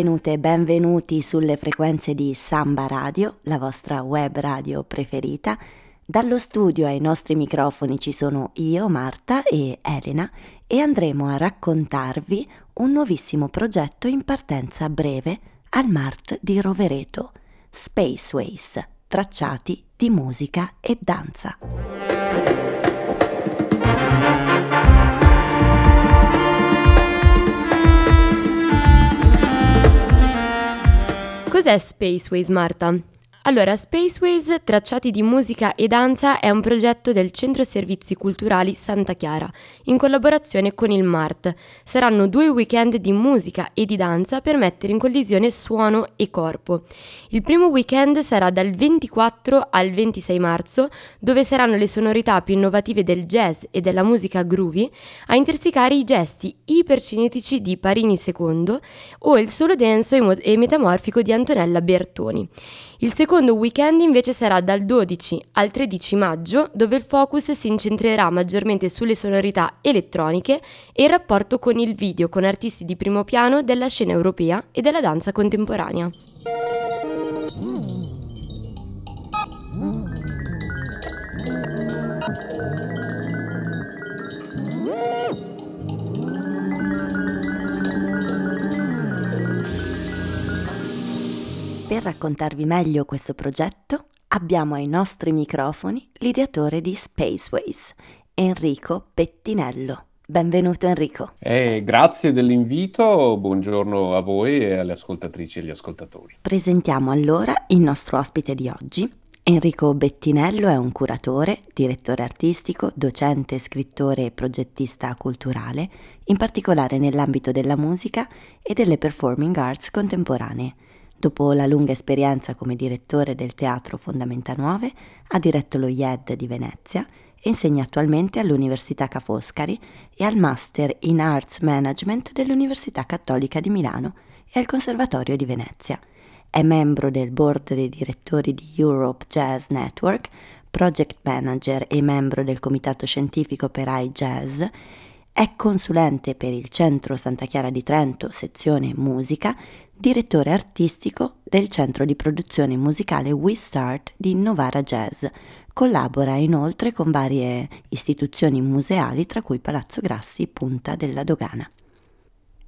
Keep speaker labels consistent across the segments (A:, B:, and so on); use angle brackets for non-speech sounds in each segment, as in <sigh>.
A: Benvenute e benvenuti sulle frequenze di Samba Radio, la vostra web radio preferita. Dallo studio ai nostri microfoni ci sono io, Marta e Elena e andremo a raccontarvi un nuovissimo progetto in partenza breve al Mart di Rovereto, Spaceways, tracciati di musica e danza.
B: Cos'è Spaceways, Marta? Allora, Spaceways, tracciati di musica e danza, è un progetto del Centro Servizi Culturali Santa Chiara, in collaborazione con il MART. Saranno due weekend di musica e di danza per mettere in collisione suono e corpo. Il primo weekend sarà dal 24 al 26 marzo, dove saranno le sonorità più innovative del jazz e della musica groovy a intersecare i gesti ipercinetici di Parini II o il solo denso e metamorfico di Antonella Bertoni. Il secondo weekend invece sarà dal 12 al 13 maggio, dove il focus si incentrerà maggiormente sulle sonorità elettroniche e il rapporto con il video con artisti di primo piano della scena europea e della danza contemporanea.
A: Per raccontarvi meglio questo progetto abbiamo ai nostri microfoni l'ideatore di Spaceways, Enrico Pettinello. Benvenuto Enrico.
C: Eh, grazie dell'invito, buongiorno a voi e alle ascoltatrici e agli ascoltatori.
A: Presentiamo allora il nostro ospite di oggi. Enrico Bettinello è un curatore, direttore artistico, docente, scrittore e progettista culturale, in particolare nell'ambito della musica e delle performing arts contemporanee. Dopo la lunga esperienza come direttore del Teatro Fondamenta Nuove, ha diretto lo IED di Venezia e insegna attualmente all'Università Ca' Foscari e al Master in Arts Management dell'Università Cattolica di Milano e al Conservatorio di Venezia. È membro del board dei direttori di Europe Jazz Network, project manager e membro del comitato scientifico per iJazz è consulente per il Centro Santa Chiara di Trento, sezione musica, direttore artistico del centro di produzione musicale We Start di Novara Jazz. Collabora inoltre con varie istituzioni museali, tra cui Palazzo Grassi, Punta della Dogana.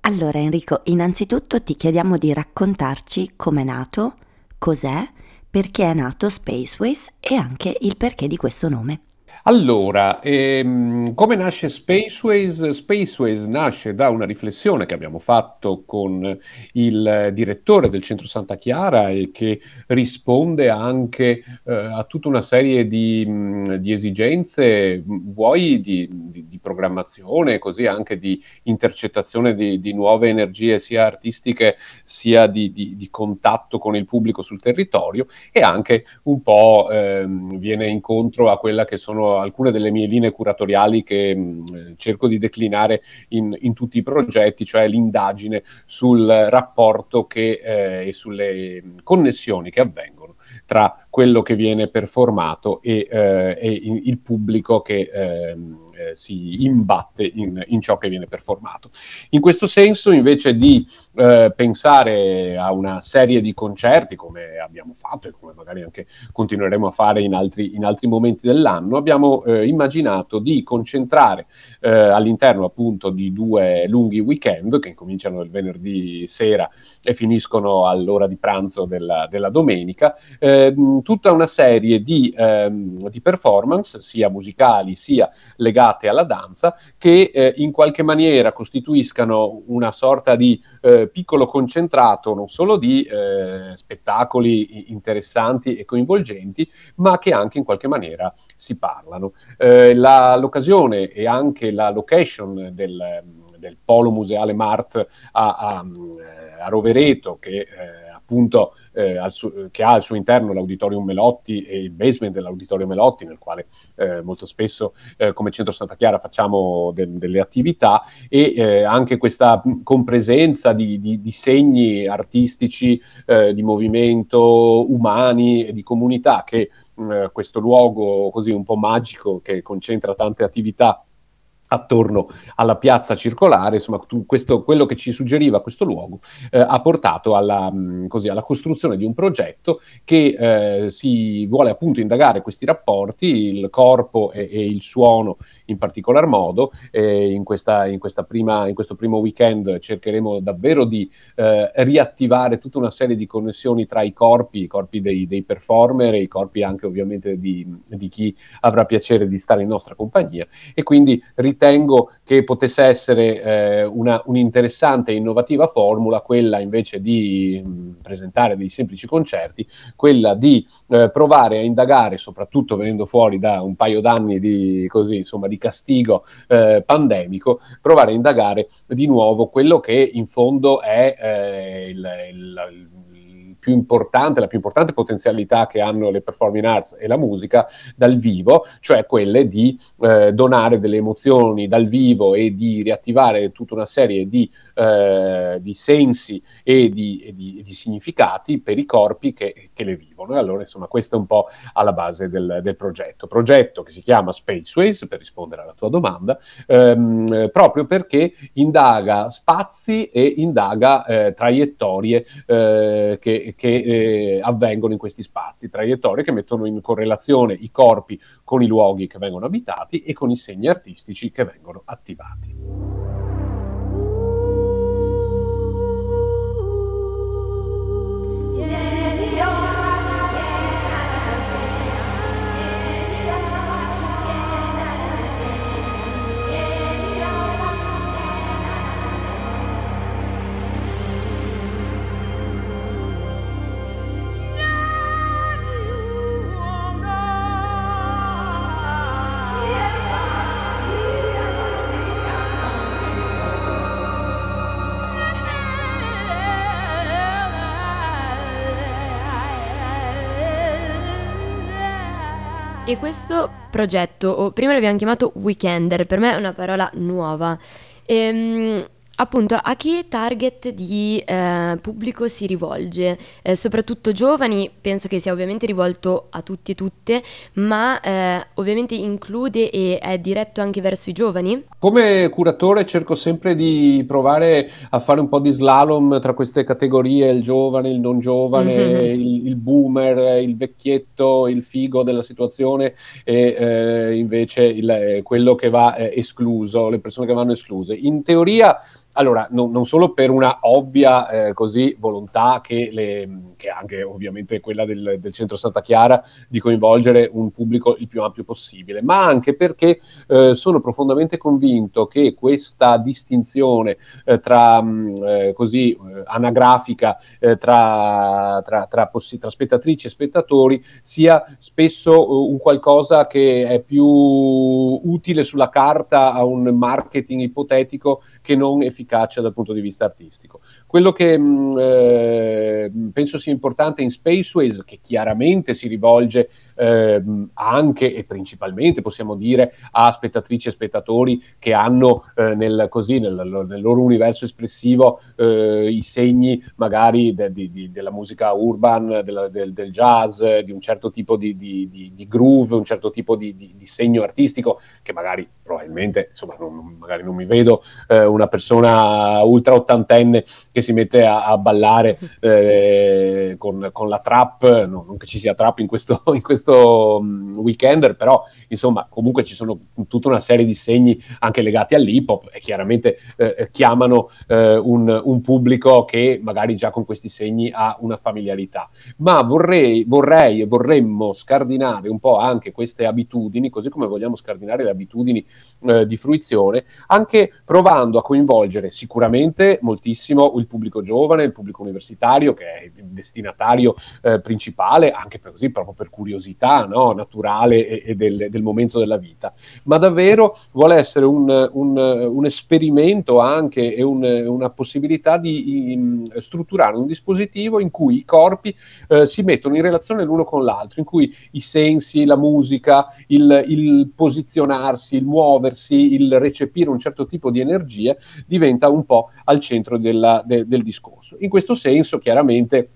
A: Allora Enrico, innanzitutto ti chiediamo di raccontarci com'è nato, cos'è, perché è nato Spaceways e anche il perché di questo nome.
C: Allora, ehm, come nasce Spaceways? Spaceways nasce da una riflessione che abbiamo fatto con il direttore del Centro Santa Chiara e che risponde anche eh, a tutta una serie di, mh, di esigenze, vuoi di, di, di, programmazione, così anche di intercettazione di, di nuove energie sia artistiche sia di, contatto con il pubblico sul territorio e anche un po' ehm, viene incontro a quella che sono alcune delle mie linee curatoriali che mh, cerco di declinare in, in, tutti i progetti, cioè l'indagine sul rapporto che, eh, e sulle connessioni che avvengono tra quello che viene performato e, eh, e il pubblico che eh, si imbatte in, in, ciò che viene performato. In questo senso, invece di eh, pensare a una serie di concerti come abbiamo fatto e come magari anche continueremo a fare in altri, in altri momenti dell'anno, abbiamo eh, immaginato di concentrare eh, all'interno appunto di due lunghi weekend che incominciano il venerdì sera e finiscono all'ora di pranzo della, della domenica, ehm, tutta una serie di, ehm, di performance, sia musicali sia legate alla danza, che eh, in qualche maniera costituiscano una sorta di eh, piccolo concentrato non solo di eh, spettacoli interessanti e coinvolgenti, ma che anche in qualche maniera si parlano. Eh, la, l'occasione e anche la location del, del polo museale Mart a, a, a Rovereto, che eh, appunto eh, su- che ha al suo interno l'Auditorium Melotti e il basement dell'Auditorium Melotti, nel quale eh, molto spesso eh, come Centro Santa Chiara facciamo de- delle attività e eh, anche questa compresenza di, di, di segni artistici, eh, di movimento, umani e di comunità che questo luogo così un po' magico che concentra tante attività attorno alla piazza circolare, insomma, tu, questo, quello che ci suggeriva questo luogo eh, ha portato alla, mh, mm, così, alla, costruzione di un progetto che eh, si vuole appunto indagare questi rapporti, il corpo e, e il suono in particolar modo. Eh, in, questa, in, questa prima, in, questo primo weekend cercheremo davvero di eh, riattivare tutta una serie di connessioni tra i corpi, i corpi dei, dei performer e i corpi anche ovviamente di, di chi avrà piacere di stare in nostra compagnia e quindi ritengo che potesse essere eh, una, un'interessante e innovativa formula, quella invece di mh, mm, presentare dei semplici concerti, quella di eh, provare a indagare, soprattutto venendo fuori da un paio d'anni di, così, insomma, di castigo eh, pandemico, provare a indagare di nuovo quello che in fondo è eh, il, il, più importante, la più importante potenzialità che hanno le performing arts e la musica dal vivo, cioè quelle di eh, donare delle emozioni dal vivo e di riattivare tutta una serie di, eh, di sensi e di, e, di, e di, significati per i corpi che, che, le vivono. E allora, insomma, questo è un po' alla base del, del progetto. Progetto che si chiama Spaceways, per rispondere alla tua domanda, ehm, proprio perché indaga spazi e indaga eh, traiettorie eh, che che eh, avvengono in questi spazi, traiettorie che mettono in correlazione i corpi con i luoghi che vengono abitati e con i segni artistici che vengono attivati.
B: E questo progetto, prima l'abbiamo chiamato Weekender, per me è una parola nuova. Ehm, Appunto, a che target di eh, pubblico si rivolge? Eh, soprattutto giovani, penso che sia ovviamente rivolto a tutti e tutte, ma eh, ovviamente include e è diretto anche verso i giovani?
C: Come curatore cerco sempre di provare a fare un po' di slalom tra queste categorie, il giovane, il non giovane, mm-hmm. il, il, boomer, il vecchietto, il figo della situazione e eh, invece il, eh, quello che va eh, escluso, le persone che vanno escluse. In teoria allora, no, non solo per una ovvia eh, così, volontà che, le, che anche ovviamente quella del, del, Centro Santa Chiara di coinvolgere un pubblico il più ampio possibile, ma anche perché eh, sono profondamente convinto che questa distinzione eh, tra mh, eh, così eh, anagrafica eh, tra, tra, tra, possi- tra, spettatrici e spettatori sia spesso un qualcosa che è più utile sulla carta a un marketing ipotetico che non effettivamente efficacia dal punto di vista artistico. Quello che mh, mm, eh, penso sia importante in Spaceways, che chiaramente si rivolge eh, anche e principalmente, possiamo dire, a spettatrici e spettatori che hanno eh, nel, così, nel, nel, loro universo espressivo eh, i segni magari de, di, di, della musica urban, della, del, del, jazz, di un certo tipo di, di groove, un certo tipo di, segno artistico che magari probabilmente, insomma, non, magari non mi vedo eh, una persona ultra ottantenne che si mette a, a ballare <laughs> eh, con, con, la trap, no, non che ci sia trap in questo, <laughs> in questo um, weekender, però insomma comunque ci sono tutta una serie di segni anche legati all'hip hop e chiaramente eh, eh, chiamano eh, un, un, pubblico che magari già con questi segni ha una familiarità. Ma vorrei, vorrei e vorremmo scardinare un po' anche queste abitudini, così come vogliamo scardinare le abitudini eh, di fruizione, anche provando a coinvolgere sicuramente moltissimo il pubblico giovane, il pubblico universitario, che è il destinatario eh, principale, anche per, così proprio per curiosità no? naturale e, e del, del, momento della vita, ma davvero vuole essere un, un, un esperimento anche e un, una possibilità di in, strutturare un dispositivo in cui i corpi eh, si mettono in relazione l'uno con l'altro, in cui i sensi, la musica, il, il posizionarsi, il muoversi, il recepire un certo tipo di energia diventa un po' al centro della, de, del discorso. In questo senso, chiaramente,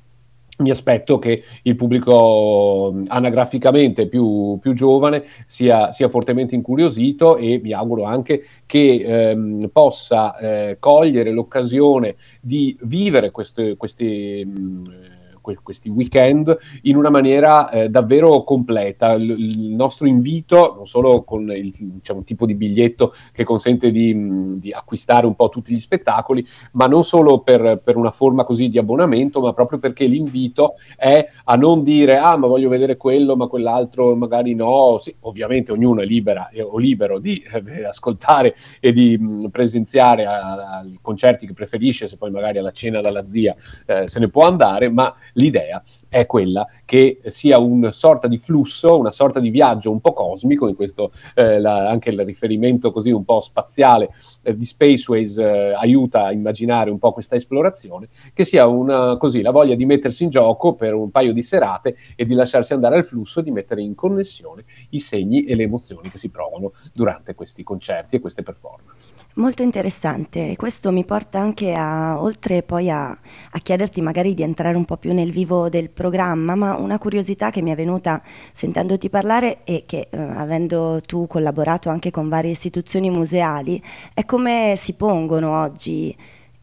C: mi aspetto che il pubblico anagraficamente più, più giovane sia, sia, fortemente incuriosito e mi auguro anche che ehm, possa eh, cogliere l'occasione di vivere queste, queste mh, questi weekend in una maniera eh, davvero completa. Il, il, nostro invito, non solo con il diciamo, tipo di biglietto che consente di, di, acquistare un po' tutti gli spettacoli, ma non solo per, per, una forma così di abbonamento, ma proprio perché l'invito è a non dire ah ma voglio vedere quello, ma quell'altro magari no. Sì, ovviamente ognuno è libera eh, o libero di eh, ascoltare e di mh, presenziare ai concerti che preferisce, se poi magari alla cena dalla zia eh, se ne può andare, ma l'idea è quella che sia una sorta di flusso, una sorta di viaggio un po' cosmico, in questo eh, la, anche il riferimento così un po' spaziale eh, di Spaceways eh, aiuta a immaginare un po' questa esplorazione, che sia una, così la voglia di mettersi in gioco per un paio di serate e di lasciarsi andare al flusso, di mettere in connessione i segni e le emozioni che si provano durante questi concerti e queste performance.
D: Molto interessante, questo mi porta anche a, oltre poi a, a chiederti magari di entrare un po' più nel vivo del programma, ma una curiosità che mi è venuta sentendoti parlare e che eh, avendo tu collaborato anche con varie istituzioni museali, è come si pongono oggi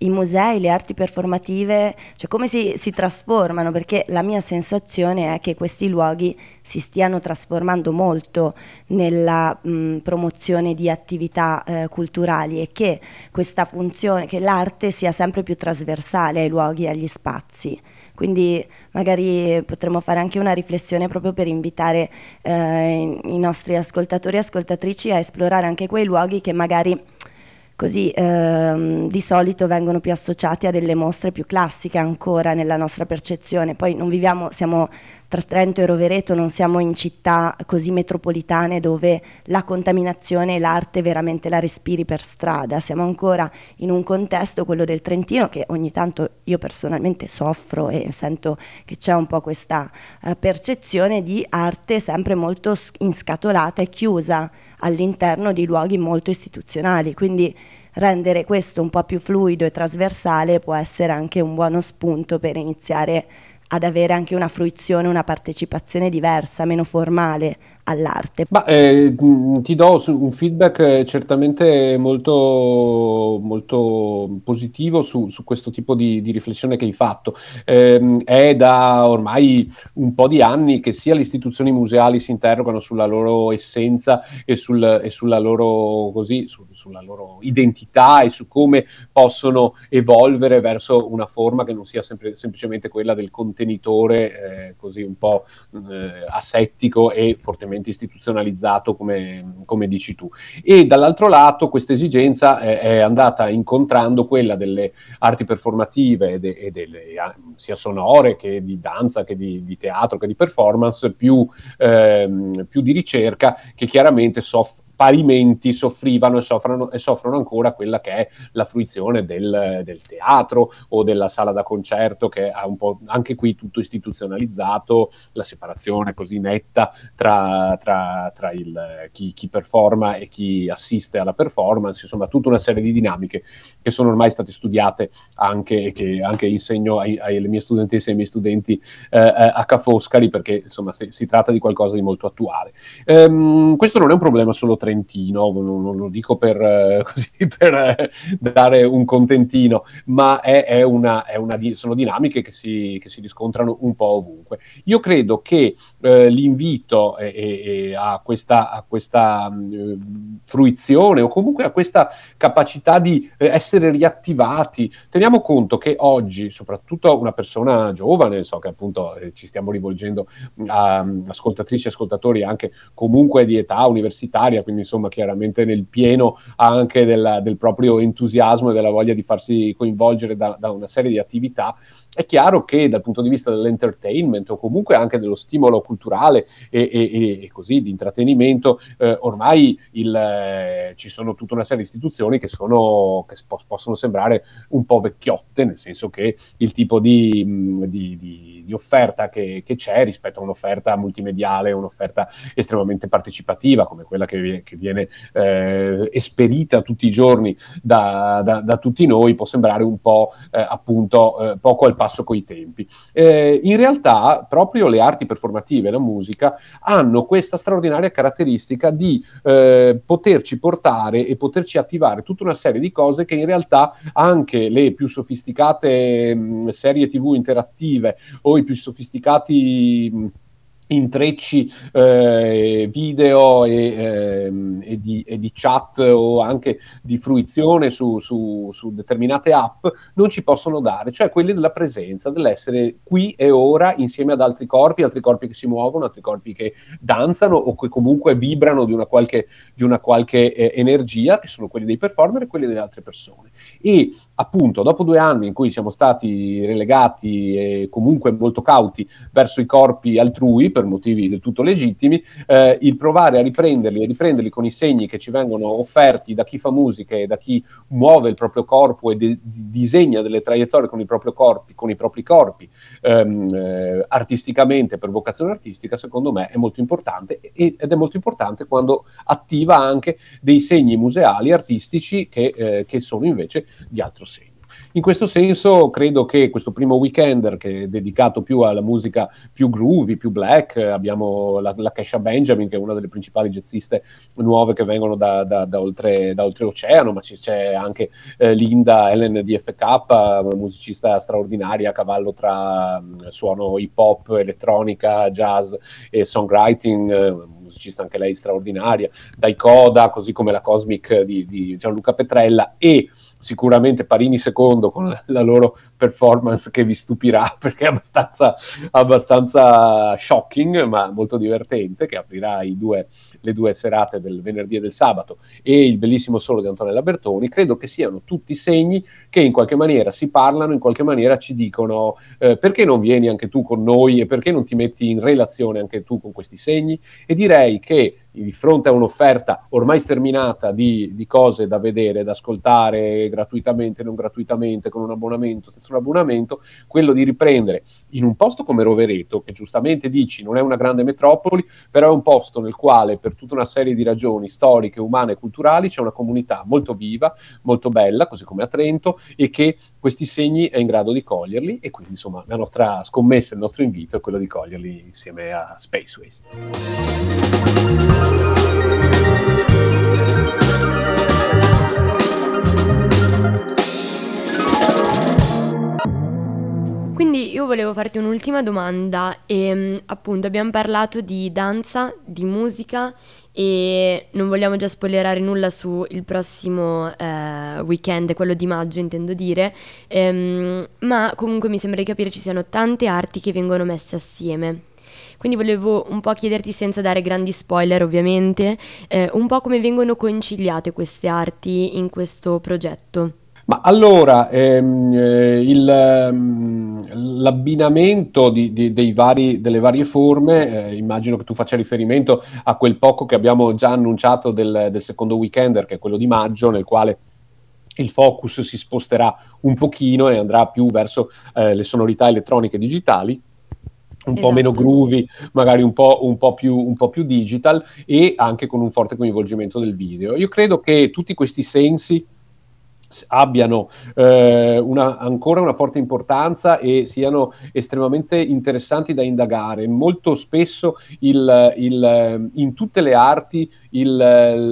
D: i musei, le arti performative, cioè come si, si, trasformano, perché la mia sensazione è che questi luoghi si stiano trasformando molto nella mh, promozione di attività eh, culturali e che questa funzione, che l'arte sia sempre più trasversale ai luoghi e agli spazi. Quindi magari potremmo fare anche una riflessione proprio per invitare eh, i nostri ascoltatori e ascoltatrici a esplorare anche quei luoghi che magari così ehm, di solito vengono più associati a delle mostre più classiche ancora nella nostra percezione. Poi non viviamo, siamo tra Trento e Rovereto, non siamo in città così metropolitane dove la contaminazione e l'arte veramente la respiri per strada, siamo ancora in un contesto, quello del Trentino, che ogni tanto io personalmente soffro e sento che c'è un po' questa uh, percezione di arte sempre molto inscatolata e chiusa all'interno di luoghi molto istituzionali, quindi rendere questo un po' più fluido e trasversale può essere anche un buono spunto per iniziare ad avere anche una fruizione, una partecipazione diversa, meno formale all'arte.
C: Ma, eh, ti do un feedback eh, certamente molto, molto positivo su, su, questo tipo di, di, riflessione che hai fatto. Eh, è da ormai un po' di anni che sia le istituzioni museali si interrogano sulla loro essenza e, sul, e sulla, loro, così, su, sulla loro identità e su come possono evolvere verso una forma che non sia sempre, semplicemente quella del contenitore eh, così un po' eh, asettico e fortemente estremamente istituzionalizzato come, come dici tu. E dall'altro lato questa esigenza è, è, andata incontrando quella delle arti performative e, de, e delle, sia sonore che di danza che di, di teatro che di performance più, ehm, più di ricerca che chiaramente soff- parimenti soffrivano e soffrono, e soffrono, ancora quella che è la fruizione del, del, teatro o della sala da concerto che ha un po' anche qui tutto istituzionalizzato, la separazione così netta tra, tra, tra il, chi, chi, performa e chi assiste alla performance, insomma tutta una serie di dinamiche che sono ormai state studiate anche e che anche insegno ai, alle mie studentesse e ai miei studenti eh, eh a Ca' Foscari perché insomma si, si, tratta di qualcosa di molto attuale. Ehm, questo non è un problema solo trentino, non, non lo dico per, eh, <laughs> così, per eh, dare un contentino, ma è, è una, è una sono dinamiche che si, che si, riscontrano un po' ovunque. Io credo che eh, l'invito e, e a questa, a questa mh, fruizione o comunque a questa capacità di eh, essere riattivati, teniamo conto che oggi, soprattutto una persona giovane, so che appunto eh, ci stiamo rivolgendo a, a ascoltatrici e ascoltatori anche comunque di età universitaria, quindi insomma chiaramente nel pieno anche del, del proprio entusiasmo e della voglia di farsi coinvolgere da, da, una serie di attività, è chiaro che dal punto di vista dell'entertainment o comunque anche dello stimolo culturale e, e, e così di intrattenimento, eh, ormai il, eh, ci sono tutta una serie di istituzioni che, sono, che possono sembrare un po' vecchiotte, nel senso che il tipo di, di, di di, offerta che, che, c'è rispetto a un'offerta multimediale, un'offerta estremamente partecipativa come quella che, che viene eh, esperita tutti i giorni da, da, da, tutti noi, può sembrare un po' eh, appunto eh, poco al passo coi tempi. Eh, in realtà proprio le arti performative, la musica, hanno questa straordinaria caratteristica di eh, poterci portare e poterci attivare tutta una serie di cose che in realtà anche le più sofisticate mh, serie tv interattive o i più sofisticati intrecci eh, video e, eh, e, di, e, di, chat o anche di fruizione su, su, su, determinate app non ci possono dare, cioè quelli della presenza, dell'essere qui e ora insieme ad altri corpi, altri corpi che si muovono, altri corpi che danzano o che comunque vibrano di una qualche, di una qualche eh, energia, che sono quelli dei performer e quelli delle altre persone. E appunto, dopo due anni in cui siamo stati relegati e comunque molto cauti verso i corpi altrui, per motivi del tutto legittimi, eh, il provare a riprenderli e riprenderli con i segni che ci vengono offerti da chi fa musica e da chi muove il proprio corpo e de- disegna delle traiettorie con i propri corpi, con i propri corpi ehm, eh, artisticamente, per vocazione artistica, secondo me è molto importante ed è molto importante quando attiva anche dei segni museali artistici che, eh, che sono invece di altro. In questo senso credo che questo primo weekender che è dedicato più alla musica più groovy, più black, abbiamo la, la Kesha Benjamin che è una delle principali jazziste nuove che vengono da, da, da, oltre, da oltreoceano, ma c'è anche eh, Linda Ellen DFK, una musicista straordinaria a cavallo tra mh, suono hip hop, elettronica, jazz e songwriting, eh, musicista anche lei straordinaria, dai Coda, così come la Cosmic di, di Gianluca Petrella e sicuramente Parini secondo con la loro performance che vi stupirà <laughs> perché è abbastanza, abbastanza shocking ma molto divertente che aprirà due, le due serate del venerdì e del sabato e il bellissimo solo di Antonella Bertoni. Credo che siano tutti segni che in qualche maniera si parlano in qualche maniera ci dicono eh, perché non vieni anche tu con noi e perché non ti metti in relazione anche tu con questi segni? E direi che di fronte a un'offerta ormai sterminata di, di, cose da vedere, da ascoltare gratuitamente, non gratuitamente, con un abbonamento, senza un abbonamento, quello di riprendere in un posto come Rovereto, che giustamente dici non è una grande metropoli, però è un posto nel quale per tutta una serie di ragioni storiche, umane e culturali c'è una comunità molto viva, molto bella, così come a Trento, e che questi segni è in grado di coglierli e quindi insomma la nostra scommessa, il nostro invito è quello di coglierli insieme a Spaceways.
B: Volevo farti un'ultima domanda e ehm, appunto abbiamo parlato di danza, di musica e non vogliamo già spoilerare nulla sul prossimo eh, weekend, quello di maggio intendo dire, ehm, ma comunque mi sembra di capire ci siano tante arti che vengono messe assieme. Quindi volevo un po' chiederti, senza dare grandi spoiler ovviamente, eh, un po' come vengono conciliate queste arti in questo progetto.
C: Ma allora, ehm, eh, il, ehm, l'abbinamento di, di, vari, delle varie forme, eh, immagino che tu faccia riferimento a quel poco che abbiamo già annunciato del, del secondo weekender, che è quello di maggio, nel quale il focus si sposterà un pochino e andrà più verso eh, le sonorità elettroniche digitali un esatto. po' meno esatto. groovy, magari un po', un, po più, un po' più digital e anche con un forte coinvolgimento del video. Io credo che tutti questi sensi abbiano eh, una, ancora una forte importanza e siano estremamente interessanti da indagare. Molto spesso il, il, in tutte le arti il,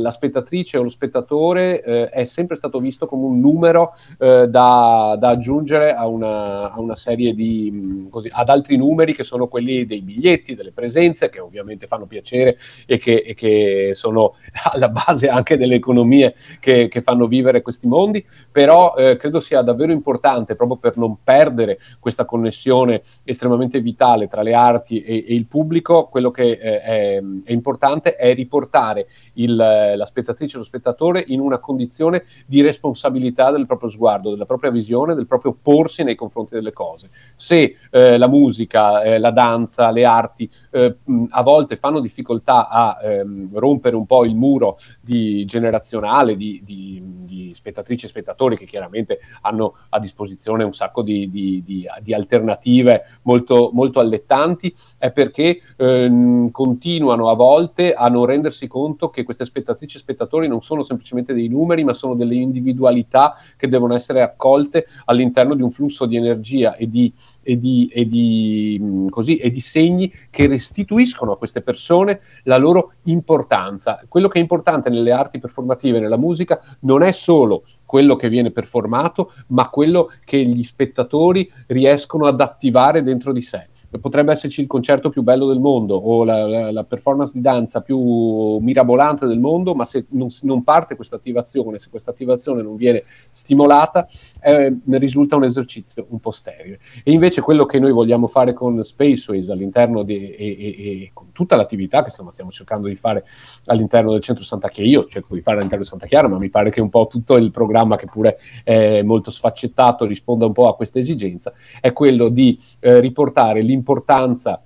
C: la spettatrice o lo spettatore eh, è sempre stato visto come un numero eh, da, da, aggiungere a una, a una serie di mm, così, ad altri numeri che sono quelli dei biglietti, delle presenze che ovviamente fanno piacere e che, e che sono <laughs> alla base anche delle economie che, che fanno vivere questi mondi. Però eh, credo sia davvero importante proprio per non perdere questa connessione estremamente vitale tra le arti e, e il pubblico, quello che eh, è, è, importante è riportare il, la spettatrice o lo spettatore in una condizione di responsabilità del proprio sguardo, della propria visione, del proprio porsi nei confronti delle cose. Se eh, la musica, eh, la danza, le arti eh, a volte fanno difficoltà a ehm, rompere un po' il muro di generazionale di, di, di spettatrici e spettatori, che chiaramente hanno a disposizione un sacco di, alternative molto, molto, allettanti, è perché eh, continuano a volte a non rendersi conto che queste spettatrici e spettatori non sono semplicemente dei numeri, ma sono delle individualità che devono essere accolte all'interno di un flusso di energia e di, e di, e di, mm, così, e di segni che restituiscono a queste persone la loro importanza. Quello che è importante nelle arti performative, nella musica, non è solo quello che viene performato, ma quello che gli spettatori riescono ad attivare dentro di sé potrebbe esserci il concerto più bello del mondo o la, la, la performance di danza più mirabolante del mondo, ma se non, non parte questa attivazione, se questa attivazione non viene stimolata, eh, risulta un esercizio un po' sterile. E invece quello che noi vogliamo fare con Spaceways all'interno di, e, e, e con tutta l'attività che insomma, stiamo cercando di fare all'interno del centro Santa Chiara, io cerco di fare all'interno di Santa Chiara, ma mi pare che un po' tutto il programma che pure è molto sfaccettato risponda un po' a questa esigenza, è quello di eh, riportare l'importanza l'importanza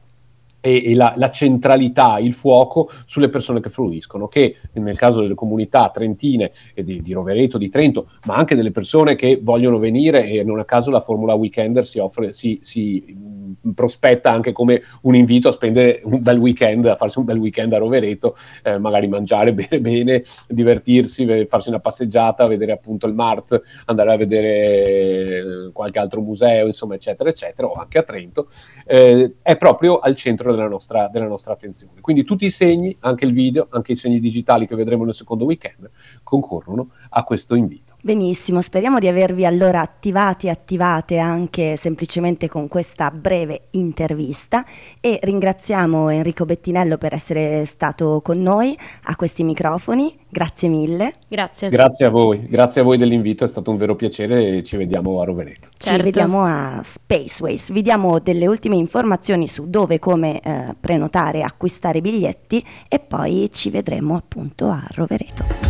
C: e, la, la, centralità, il fuoco sulle persone che fruiscono, che nel caso delle comunità trentine e di, di, Rovereto, di Trento, ma anche delle persone che vogliono venire e non a caso la Formula Weekender si, offre, si, si prospetta anche come un invito a spendere un bel weekend, a farsi un bel weekend a Rovereto, eh, magari mangiare <laughs> bene bene, divertirsi, farsi una passeggiata, vedere appunto il Mart, andare a vedere eh, qualche altro museo, insomma, eccetera, eccetera, o anche a Trento, eh, è proprio al centro della nostra, della nostra attenzione. Quindi tutti i segni, anche il video, anche i segni digitali che vedremo nel secondo weekend, concorrono a questo invito.
A: Benissimo, speriamo di avervi allora attivati e attivate anche semplicemente con questa breve intervista e ringraziamo Enrico Bettinello per essere stato con noi a questi microfoni. Grazie mille.
B: Grazie.
C: Grazie a voi, grazie a voi dell'invito, è stato un vero piacere e ci vediamo a Rovereto.
A: Certo. Ci vediamo a Spaceways. Vi diamo delle ultime informazioni su dove come eh, prenotare e acquistare biglietti e poi ci vedremo appunto a Rovereto.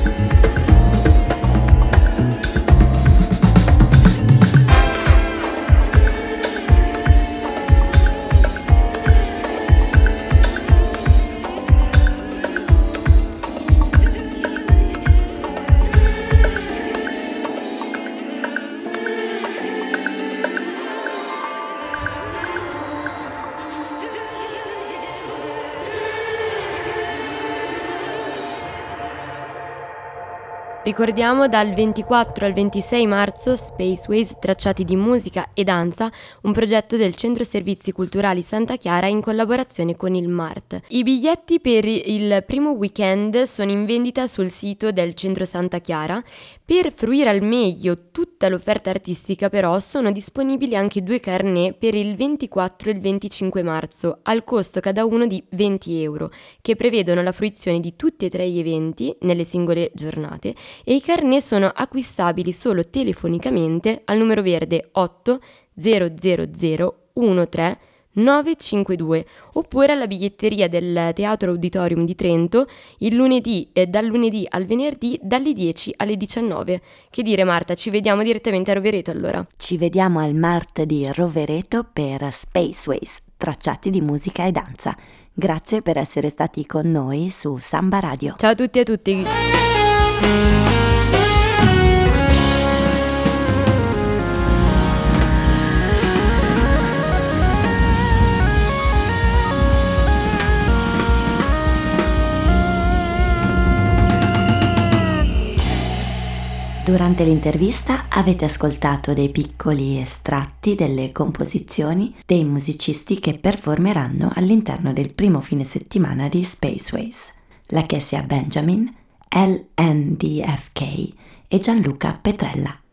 B: Ricordiamo dal 24 al 26 marzo Spaceways Tracciati di musica e danza, un progetto del Centro Servizi Culturali Santa Chiara in collaborazione con il MART. I biglietti per il primo weekend sono in vendita sul sito del Centro Santa Chiara. Per fruire al meglio tutta l'offerta artistica però sono disponibili anche due carnet per il 24 e il 25 marzo al costo cada uno di 20 euro che prevedono la fruizione di tutti e tre gli eventi nelle singole giornate e i carnet sono acquistabili solo telefonicamente al numero verde 8 000 13 952 oppure alla biglietteria del Teatro Auditorium di Trento il lunedì e dal lunedì al venerdì dalle 10 alle 19. Che dire Marta, ci vediamo direttamente a Rovereto allora.
A: Ci vediamo al Mart di Rovereto per Spaceways, tracciati di musica e danza. Grazie per essere stati con noi su Samba Radio.
B: Ciao a tutti e a tutti.
A: Durante l'intervista avete ascoltato dei piccoli estratti delle composizioni dei musicisti che performeranno all'interno del primo fine settimana di Spaceways, la Kessia Benjamin, LNDFK e Gianluca Petrella.